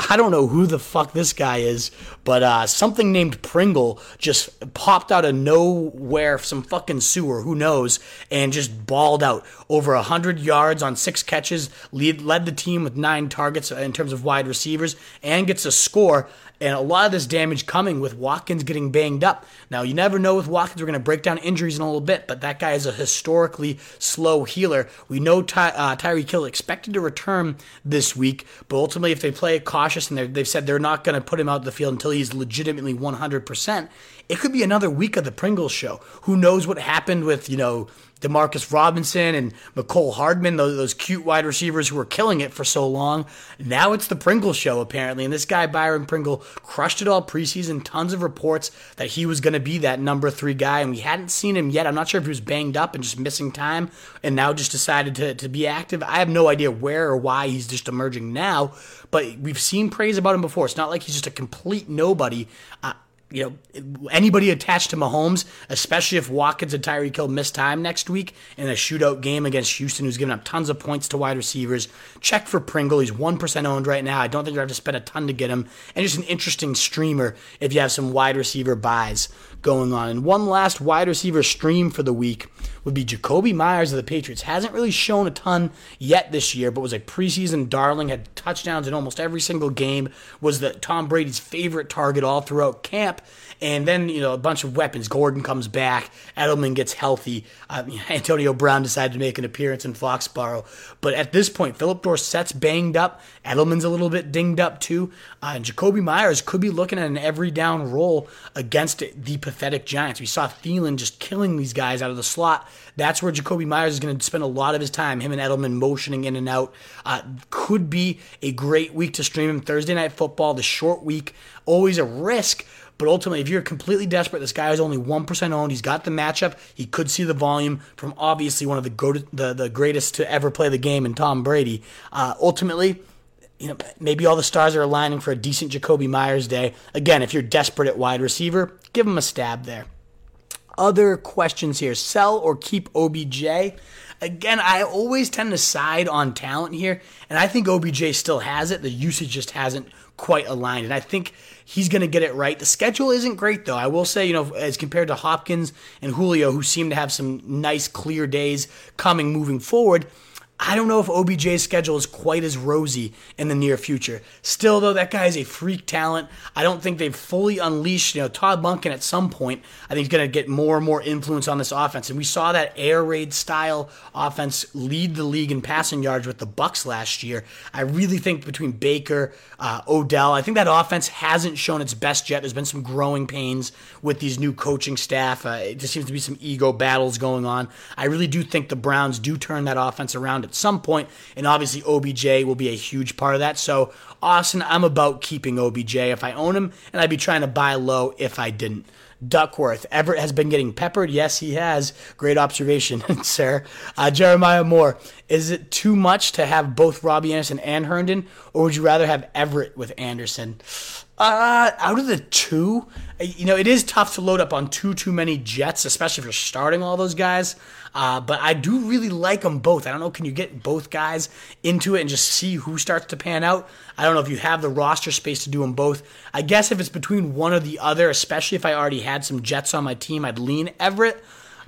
I don't know who the fuck this guy is, but uh, something named Pringle just popped out of nowhere, some fucking sewer, who knows, and just balled out. Over 100 yards on six catches, lead, led the team with nine targets in terms of wide receivers, and gets a score and a lot of this damage coming with Watkins getting banged up. Now, you never know with Watkins, we're going to break down injuries in a little bit, but that guy is a historically slow healer. We know Ty, uh, Tyreek Hill expected to return this week, but ultimately, if they play it cautious and they've said they're not going to put him out of the field until he's legitimately 100%, it could be another week of the Pringles show. Who knows what happened with, you know, Demarcus Robinson and Mecole Hardman, those, those cute wide receivers who were killing it for so long. Now it's the Pringle show, apparently. And this guy, Byron Pringle, crushed it all preseason. Tons of reports that he was going to be that number three guy. And we hadn't seen him yet. I'm not sure if he was banged up and just missing time and now just decided to, to be active. I have no idea where or why he's just emerging now. But we've seen praise about him before. It's not like he's just a complete nobody. Uh, you know, anybody attached to Mahomes, especially if Watkins and Tyreek Hill miss time next week in a shootout game against Houston, who's giving up tons of points to wide receivers. Check for Pringle. He's 1% owned right now. I don't think you have to spend a ton to get him. And just an interesting streamer if you have some wide receiver buys going on. And one last wide receiver stream for the week would be Jakobi Myers of the Patriots. Hasn't really shown a ton yet this year, but was a preseason darling, had touchdowns in almost every single game, was the Tom Brady's favorite target all throughout camp. And then, you know, a bunch of weapons. Gordon comes back. Edelman gets healthy. Uh, Antonio Brown decided to make an appearance in Foxborough. But at this point, Phillip Dorsett's banged up. Edelman's a little bit dinged up too. Uh, and Jakobi Myers could be looking at an every down role against the pathetic Giants. We saw Thielen just killing these guys out of the slot. That's where Jakobi Myers is going to spend a lot of his time. Him and Edelman motioning in and out. Uh, could be a great week to stream him. Thursday night football, the short week, always a risk. But ultimately, if you're completely desperate, this guy is only 1% owned. He's got the matchup. He could see the volume from obviously one of the, go- the, the greatest to ever play the game in Tom Brady. Uh, ultimately, you know, maybe all the stars are aligning for a decent Jakobi Myers day. Again, if you're desperate at wide receiver, give him a stab there. Other questions here sell or keep OBJ? Again, I always tend to side on talent here, and I think OBJ still has it. The usage just hasn't quite aligned. And I think he's going to get it right. The schedule isn't great, though. I will say, you know, as compared to Hopkins and Julio, who seem to have some nice, clear days coming moving forward. I don't know if OBJ's schedule is quite as rosy in the near future. Still, though, that guy is a freak talent. I don't think they've fully unleashed, you know, Todd Monken at some point. I think he's going to get more and more influence on this offense. And we saw that air raid style offense lead the league in passing yards with the Bucs last year. I really think between Baker, uh, Odell, I think that offense hasn't shown its best yet. There's been some growing pains with these new coaching staff. Uh, it just seems to be some ego battles going on. I really do think the Browns do turn that offense around at some point, and obviously OBJ will be a huge part of that. So, Austin, I'm about keeping OBJ if I own him, and I'd be trying to buy low if I didn't. Duckworth. Everett has been getting peppered. Yes, he has. Great observation, sir. Uh, Jeremiah Moore. Is it too much to have both Robbie Anderson and Herndon, or would you rather have Everett with Anderson? Uh, out of the two, you know, it is tough to load up on too too many Jets, especially if you're starting all those guys. Uh, but I do really like them both. I don't know, can you get both guys into it and just see who starts to pan out? I don't know if you have the roster space to do them both. I guess if it's between one or the other, especially if I already had some Jets on my team, I'd lean Everett.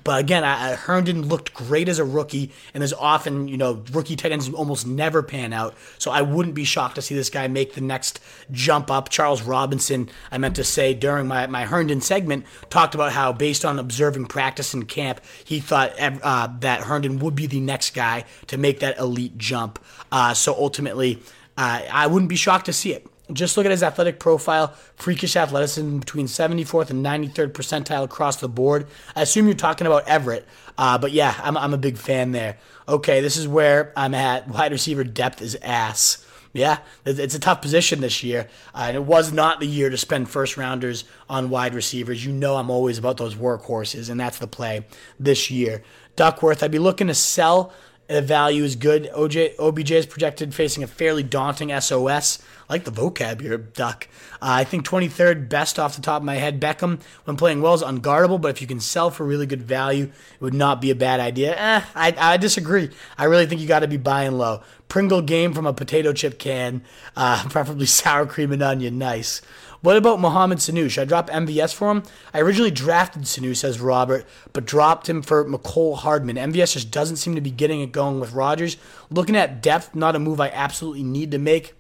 But again, I, Herndon looked great as a rookie, and as often, you know, rookie tight ends almost never pan out. So I wouldn't be shocked to see this guy make the next jump up. Charles Robinson, I meant to say during my, my Herndon segment, talked about how, based on observing practice in camp, he thought uh, that Herndon would be the next guy to make that elite jump. Uh, so ultimately, uh, I wouldn't be shocked to see it. Just look at his athletic profile, freakish athleticism between 74th and 93rd percentile across the board. I assume you're talking about Everett, uh, but yeah, I'm, I'm a big fan there. Okay, this is where I'm at. Wide receiver depth is ass. Yeah, it's a tough position this year. Uh, and it was not the year to spend first rounders on wide receivers. You know I'm always about those workhorses, and that's the play this year. Duckworth, I'd be looking to sell the value is good. OJ, OBJ is projected facing a fairly daunting SOS. Like the vocab here, Duck. Uh, I think 23rd best off the top of my head. Beckham, when playing well, is unguardable, but if you can sell for really good value, it would not be a bad idea. Eh, I, I disagree. I really think you got to be buying low. Pringle game from a potato chip can, uh, preferably sour cream and onion. Nice. What about Mohamed Sanu? Should I drop MVS for him? I originally drafted Sanu, says Robert, but dropped him for Mecole Hardman. MVS just doesn't seem to be getting it going with Rodgers. Looking at depth, not a move I absolutely need to make.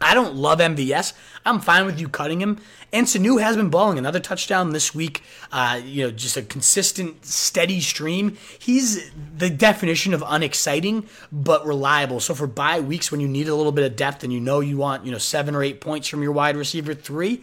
I don't love MVS. I'm fine with you cutting him. And Sanu has been balling. Another touchdown this week. Uh, you know, just a consistent, steady stream. He's the definition of unexciting but reliable. So for bye weeks when you need a little bit of depth and you know you want you know seven or eight points from your wide receiver three.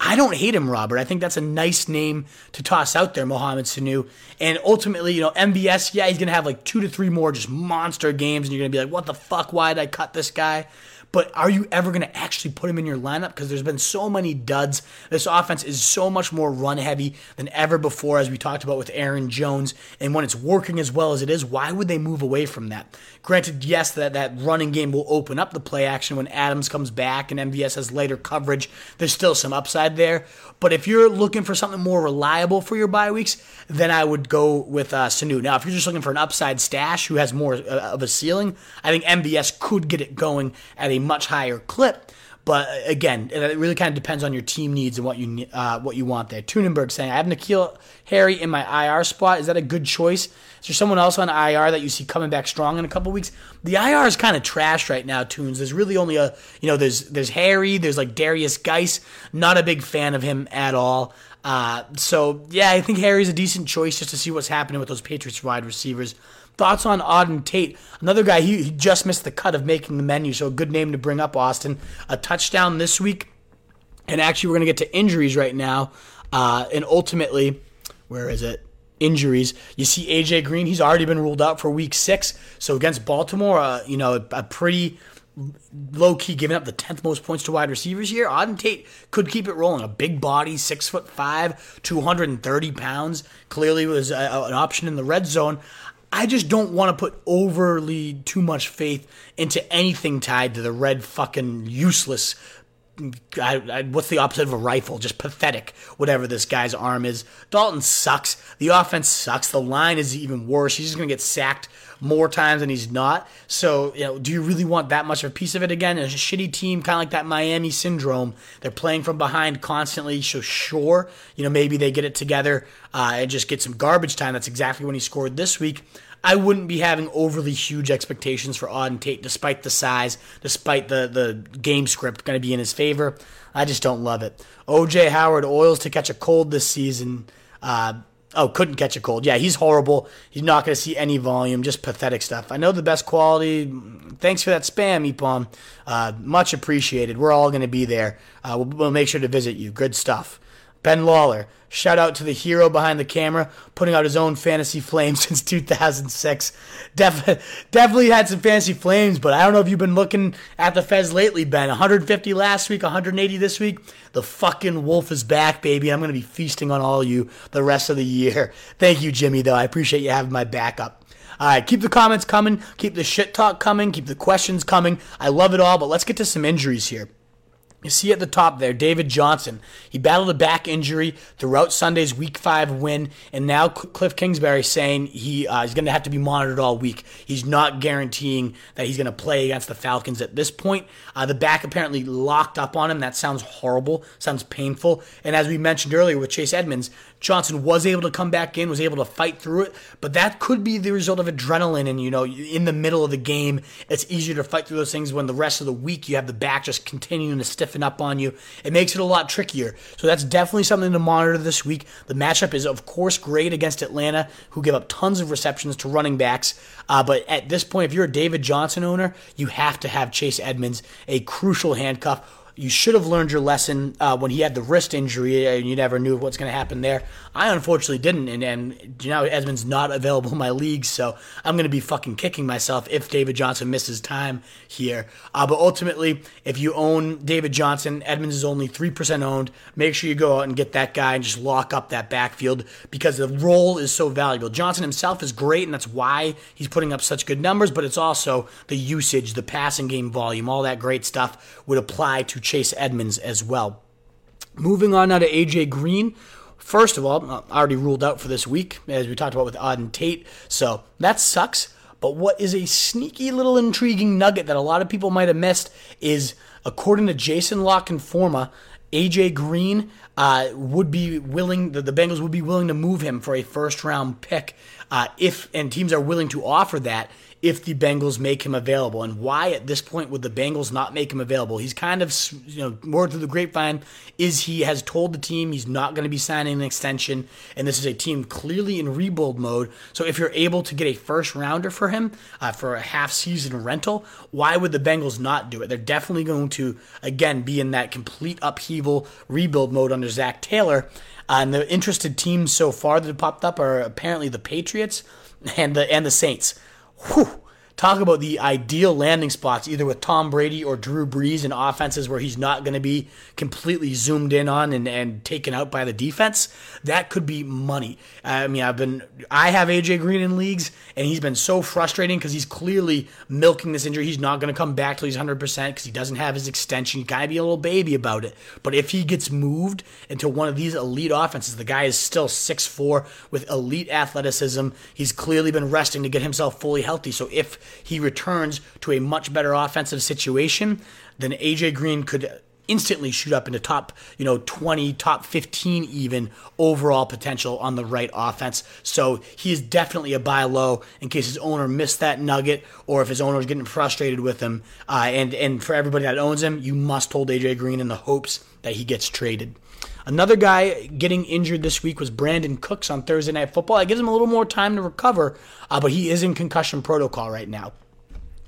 I don't hate him, Robert. I think that's a nice name to toss out there, Mohamed Sanu. And ultimately, you know, MVS, yeah, he's to have like two to three more just monster games, and you're to be like, what the fuck? Why did I cut this guy? But are you ever going to actually put him in your lineup? Because there's been so many duds. This offense is so much more run heavy than ever before, as we talked about with Aaron Jones. And when it's working as well as it is, why would they move away from that? Granted, yes, that, that running game will open up the play action when Adams comes back and MVS has later coverage. There's still some upside there. But if you're looking for something more reliable for your bye weeks, then I would go with uh, Sanu. Now, if you're just looking for an upside stash who has more uh, of a ceiling, I think MVS could get it going at a much higher clip. But uh, again, it really kind of depends on your team needs and what you uh, what you want there. Tunenberg saying, I have N'Keal Harry in my IR spot. Is that a good choice? Is there someone else on IR that you see coming back strong in a couple weeks? The IR is kind of trash right now, Tunes. There's really only a you know there's there's Harry, there's like Derrius Guice. Not a big fan of him at all. Uh, so yeah, I think Harry's a decent choice just to see what's happening with those Patriots wide receivers. Thoughts on Auden Tate? Another guy, he, he just missed the cut of making the menu, so a good name to bring up, Austin. A touchdown this week. And actually, we're going to get to injuries right now. Uh, and ultimately, where is it? Injuries. You see AJ Green, he's already been ruled out for week six. So against Baltimore, uh, you know, a, a pretty low key giving up the 10th most points to wide receivers here. Auden Tate could keep it rolling. A big body, six foot five, 230 pounds. Clearly was a, an option in the red zone. I just don't want to put overly too much faith into anything tied to the red fucking useless. I, I, what's the opposite of a rifle? Just pathetic, whatever this guy's arm is. Dalton sucks. The offense sucks. The line is even worse. He's just to get sacked more times than he's not. So, you know, do you really want that much of a piece of it again? It's a shitty team, kind of like that Miami syndrome. They're playing from behind constantly. So, sure, you know, maybe they get it together uh, and just get some garbage time. That's exactly when he scored this week. I wouldn't be having overly huge expectations for Auden Tate, despite the size, despite the the game script going to be in his favor. I just don't love it. OJ Howard oils to catch a cold this season. Uh, oh, couldn't catch a cold. Yeah, he's horrible. He's not going to see any volume. Just pathetic stuff. I know the best quality. Thanks for that spam, Epom. Uh, much appreciated. We're all going to be there. Uh, we'll, we'll make sure to visit you. Good stuff. Ben Lawler, shout out to the hero behind the camera, putting out his own fantasy flames since 2006. Def- definitely had some fantasy flames, but I don't know if you've been looking at the Fez lately, Ben. 150 last week, 180 this week. The fucking wolf is back, baby. I'm going to be feasting on all you the rest of the year. Thank you, Jimmy, though. I appreciate you having my backup. All right, keep the comments coming, keep the shit talk coming, keep the questions coming. I love it all, but let's get to some injuries here. You see at the top there, David Johnson. He battled a back injury throughout Sunday's Week Five win, and now Cliff Kingsbury saying he uh, is going to have to be monitored all week. He's not guaranteeing that he's going to play against the Falcons at this point. Uh, the back apparently locked up on him. That sounds horrible, sounds painful. And as we mentioned earlier with Chase Edmonds, Johnson was able to come back in, was able to fight through it, but that could be the result of adrenaline. And you know, in the middle of the game, it's easier to fight through those things when the rest of the week you have the back just continuing to stiffen up on you. It makes it a lot trickier. So that's definitely something to monitor this week. The matchup is, of course, great against Atlanta, who give up tons of receptions to running backs. Uh, but at this point, if you're a David Johnson owner, you have to have Chase Edmonds, a crucial handcuff you should have learned your lesson uh, when he had the wrist injury and you never knew what's going to happen there. I unfortunately didn't, and, and you know Edmonds not available in my league, so I'm going to be fucking kicking myself if David Johnson misses time here. Uh, but ultimately, if you own David Johnson, Edmonds is only three percent owned. Make sure you go out and get that guy and just lock up that backfield because the role is so valuable. Johnson himself is great, and that's why he's putting up such good numbers. But it's also the usage, the passing game volume, all that great stuff would apply to Chase Edmonds as well. Moving on now to AJ Green. First of all, I already ruled out for this week, as we talked about with Auden Tate. So that sucks. But what is a sneaky little intriguing nugget that a lot of people might have missed is, according to Jason La Canfora, AJ Green uh, would be willing, the, the Bengals would be willing to move him for a first round pick uh, if, and teams are willing to offer that if the Bengals make him available. And why at this point would the Bengals not make him available? He's kind of, you know, more through the grapevine is he has told the team he's not going to be signing an extension, and this is a team clearly in rebuild mode. So if you're able to get a first rounder for him uh, for a half season rental, why would the Bengals not do it? They're definitely going to again be in that complete upheaval rebuild mode under Zac Taylor. Uh, and the interested teams so far that have popped up are apparently the Patriots and the and the Saints whew, talk about the ideal landing spots, either with Tom Brady or Drew Brees in offenses where he's not going to be completely zoomed in on and, and taken out by the defense. That could be money. I mean, I've been, I have AJ Green in leagues, and he's been so frustrating because he's clearly milking this injury. He's not going to come back till he's 100% because he doesn't have his extension. You gotta be a little baby about it. But if he gets moved into one of these elite offenses, the guy is still 6'4 with elite athleticism. He's clearly been resting to get himself fully healthy. So if he returns to a much better offensive situation, then AJ Green could instantly shoot up into top, you know, 20, top 15 even overall potential on the right offense. So he is definitely a buy low in case his owner missed that nugget or if his owner is getting frustrated with him. Uh, and, and for everybody that owns him, you must hold AJ Green in the hopes that he gets traded. Another guy getting injured this week was Brandin Cooks on Thursday Night Football. It gives him a little more time to recover, uh, but he is in concussion protocol right now.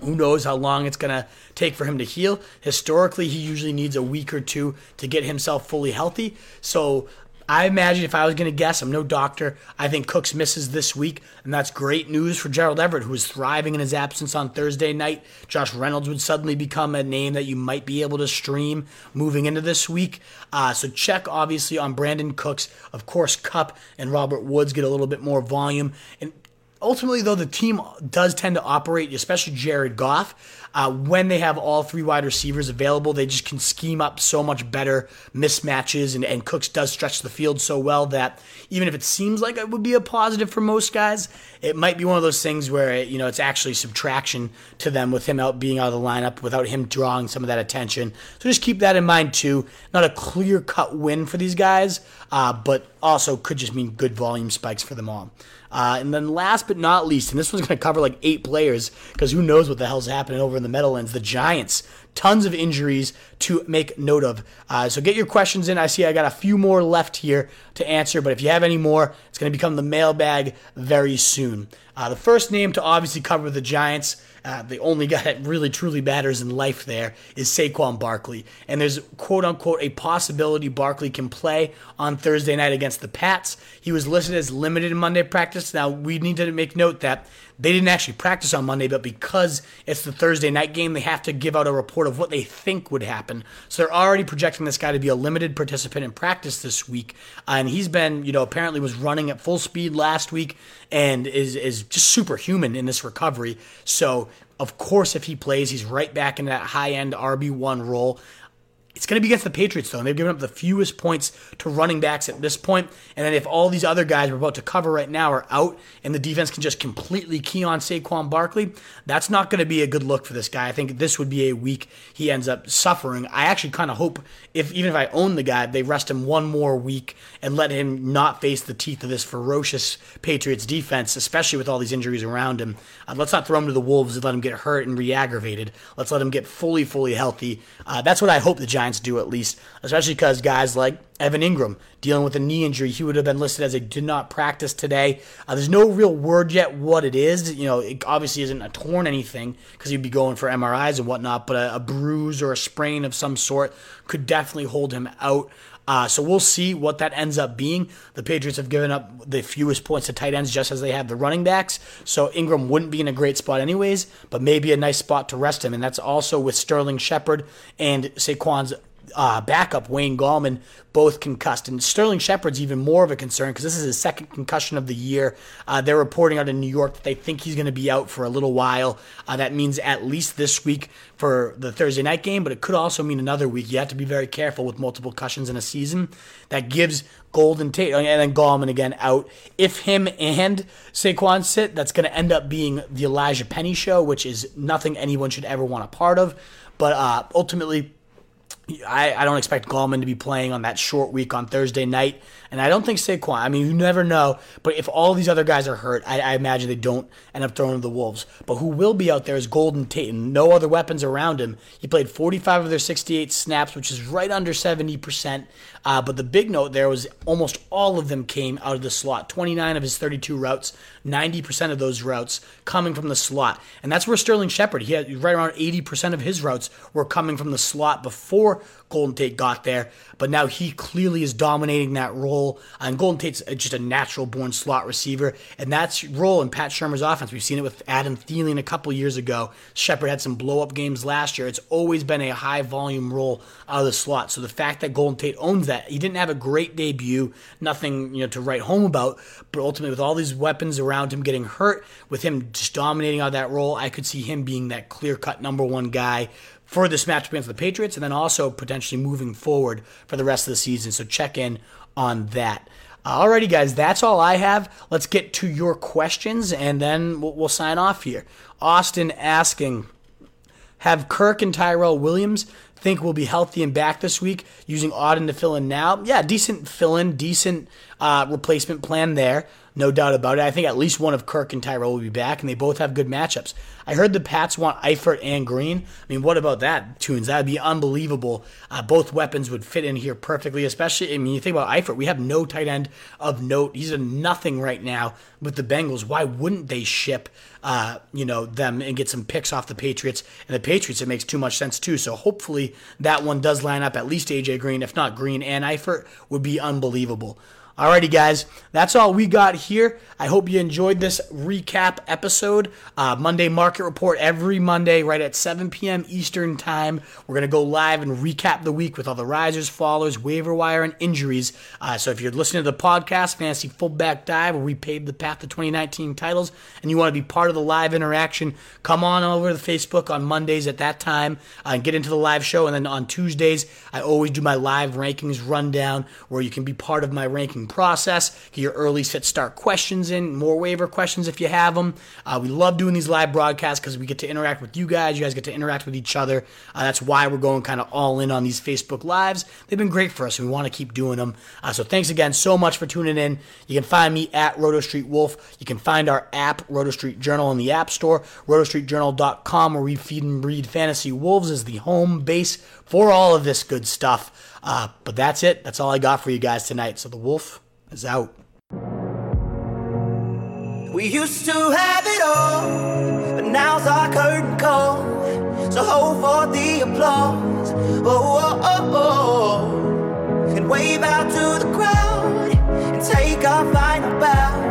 Who knows how long it's going to take for him to heal? Historically, he usually needs a week or two to get himself fully healthy. So I imagine if I was going to guess, I'm no doctor. I think Cooks misses this week, and that's great news for Gerald Everett, who is thriving in his absence on Thursday night. Josh Reynolds would suddenly become a name that you might be able to stream moving into this week. Uh, so check obviously on Brandin Cooks. Of course, Kupp and Robert Woods get a little bit more volume. And ultimately, though, the team does tend to operate, especially Jared Goff. Uh, when they have all three wide receivers available, they just can scheme up so much better mismatches, and, and Cooks does stretch the field so well that even if it seems like it would be a positive for most guys, it might be one of those things where it, you know it's actually subtraction to them with him out being out of the lineup without him drawing some of that attention. So just keep that in mind too. Not a clear cut win for these guys, uh, but also could just mean good volume spikes for them all. Uh, and then last but not least, and this one's going to cover like eight players because who knows what the hell's happening over in the Meadowlands. The Giants, tons of injuries to make note of. Uh, so get your questions in. I see I got a few more left here to answer, but if you have any more, it's going to become the mailbag very soon. Uh, the first name to obviously cover the Giants. Uh, the only guy that really truly matters in life there is Saquon Barkley. And there's quote unquote a possibility Barkley can play on Thursday night against the Pats. He was listed as limited in Monday practice. Now, we need to make note that they didn't actually practice on Monday, but because it's the Thursday night game, they have to give out a report of what they think would happen. So they're already projecting this guy to be a limited participant in practice this week. Uh, and he's been, you know, apparently was running at full speed last week and is, is just superhuman in this recovery. So, of course, if he plays, he's right back in that high end RB1 role. It's going to be against the Patriots, though, and they've given up the fewest points to running backs at this point. And then if all these other guys we're about to cover right now are out and the defense can just completely key on Saquon Barkley, that's not going to be a good look for this guy. I think this would be a week he ends up suffering. I actually kind of hope, if even if I own the guy, they rest him one more week and let him not face the teeth of this ferocious Patriots defense, especially with all these injuries around him. Uh, let's not throw him to the Wolves and let him get hurt and re aggravated. Let's let him get fully, fully healthy. Uh, that's what I hope the Giants Giants do at least, especially because guys like Evan Engram dealing with a knee injury, he would have been listed as a did not practice today. Uh, there's no real word yet what it is. You know, it obviously isn't a torn anything because he'd be going for MRIs and whatnot, but a, a bruise or a sprain of some sort could definitely hold him out. Uh, so we'll see what that ends up being. The Patriots have given up the fewest points to tight ends just as they have the running backs. So Engram wouldn't be in a great spot anyways, but maybe a nice spot to rest him. And that's also with Sterling Shepard and Saquon's uh, backup Wayne Gallman both concussed. And Sterling Shepard's even more of a concern because this is his second concussion of the year. Uh, they're reporting out in New York that they think he's going to be out for a little while. Uh, that means at least this week for the Thursday night game, but it could also mean another week. You have to be very careful with multiple concussions in a season. That gives Golden Tate and then Gallman again out. If him and Saquon sit, that's going to end up being the Elijhaa Penny show, which is nothing anyone should ever want a part of. But uh, ultimately, I, I don't expect Gallman to be playing on that short week on Thursday night. And I don't think Saquon, I mean, you never know. But if all these other guys are hurt, I, I imagine they don't end up throwing to the Wolves. But who will be out there is Golden Tate and no other weapons around him. He played 45 of their 68 snaps, which is right under 70%. Uh, but the big note there was almost all of them came out of the slot. 29 of his 32 routes, 90% of those routes coming from the slot. And that's where Sterling Shepard, he had right around 80% of his routes were coming from the slot before Golden Tate got there. But now he clearly is dominating that role. And Golden Tate's just a natural born slot receiver. And that's role in Pat Shurmur's offense. We've seen it with Adam Thielen a couple years ago. Shepard had some blow up games last year. It's always been a high volume role out of the slot. So the fact that Golden Tate owns that, he didn't have a great debut, nothing you know to write home about. But ultimately, with all these weapons around him getting hurt, with him just dominating out of that role, I could see him being that clear cut number one guy for this matchup against the Patriots, and then also potentially moving forward for the rest of the season. So check in on that. Alrighty, guys, that's all I have. Let's get to your questions, and then we'll, we'll sign off here. Austin asking, have Kirk and Tyrell Williams think will be healthy and back this week using Auden to fill in now? Yeah, decent fill in, decent uh, replacement plan there. No doubt about it. I think at least one of Kirk and Tyrell will be back, and they both have good matchups. I heard the Pats want Eifert and Green. I mean, what about that, Tunes? That would be unbelievable. Uh, both weapons would fit in here perfectly, especially, I mean, you think about Eifert, we have no tight end of note. He's a nothing right now with the Bengals. Why wouldn't they ship, uh, you know, them and get some picks off the Patriots? And the Patriots, it makes too much sense, too. So hopefully that one does line up at least AJ Green, if not Green and Eifert, would be unbelievable. Alrighty, guys, that's all we got here. I hope you enjoyed this recap episode. Uh, Monday Market Report every Monday, right at 7 p.m. Eastern Time. We're going to go live and recap the week with all the risers, fallers, waiver wire, and injuries. Uh, so if you're listening to the podcast, Fantasy Fullback Dive, where we paved the path to 2019 titles, and you want to be part of the live interaction, come on over to Facebook on Mondays at that time uh, and get into the live show. And then on Tuesdays, I always do my live rankings rundown where you can be part of my process. Get your early set start questions in, more waiver questions if you have them. Uh, we love doing these live broadcasts because we get to interact with you guys. You guys get to interact with each other. Uh, that's why we're going kind of all in on these Facebook lives. They've been great for us, and we want to keep doing them. Uh, so thanks again so much for tuning in. You can find me at Roto Street Wolf. You can find our app, Roto Street Journal, in the App Store. RotoStreetJournal.com, where we feed and breed fantasy wolves, is the home base for all of this good stuff. Uh, but that's it. That's all I got for you guys tonight. So the wolf is out. We used to have it all, but now's our curtain call. So hold for the applause. Oh, oh, oh, oh. And wave out to the crowd and take our final bow.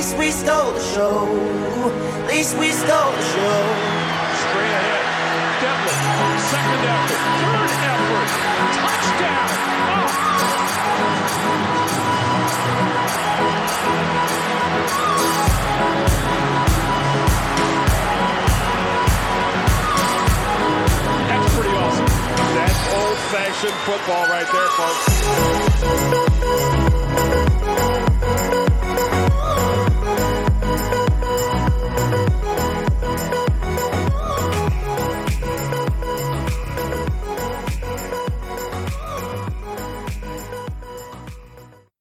Least we stole the show. At least we stole the show. Straight ahead. Effort, third effort, touchdown. Oh. That's pretty awesome. That's old-fashioned football right there, folks.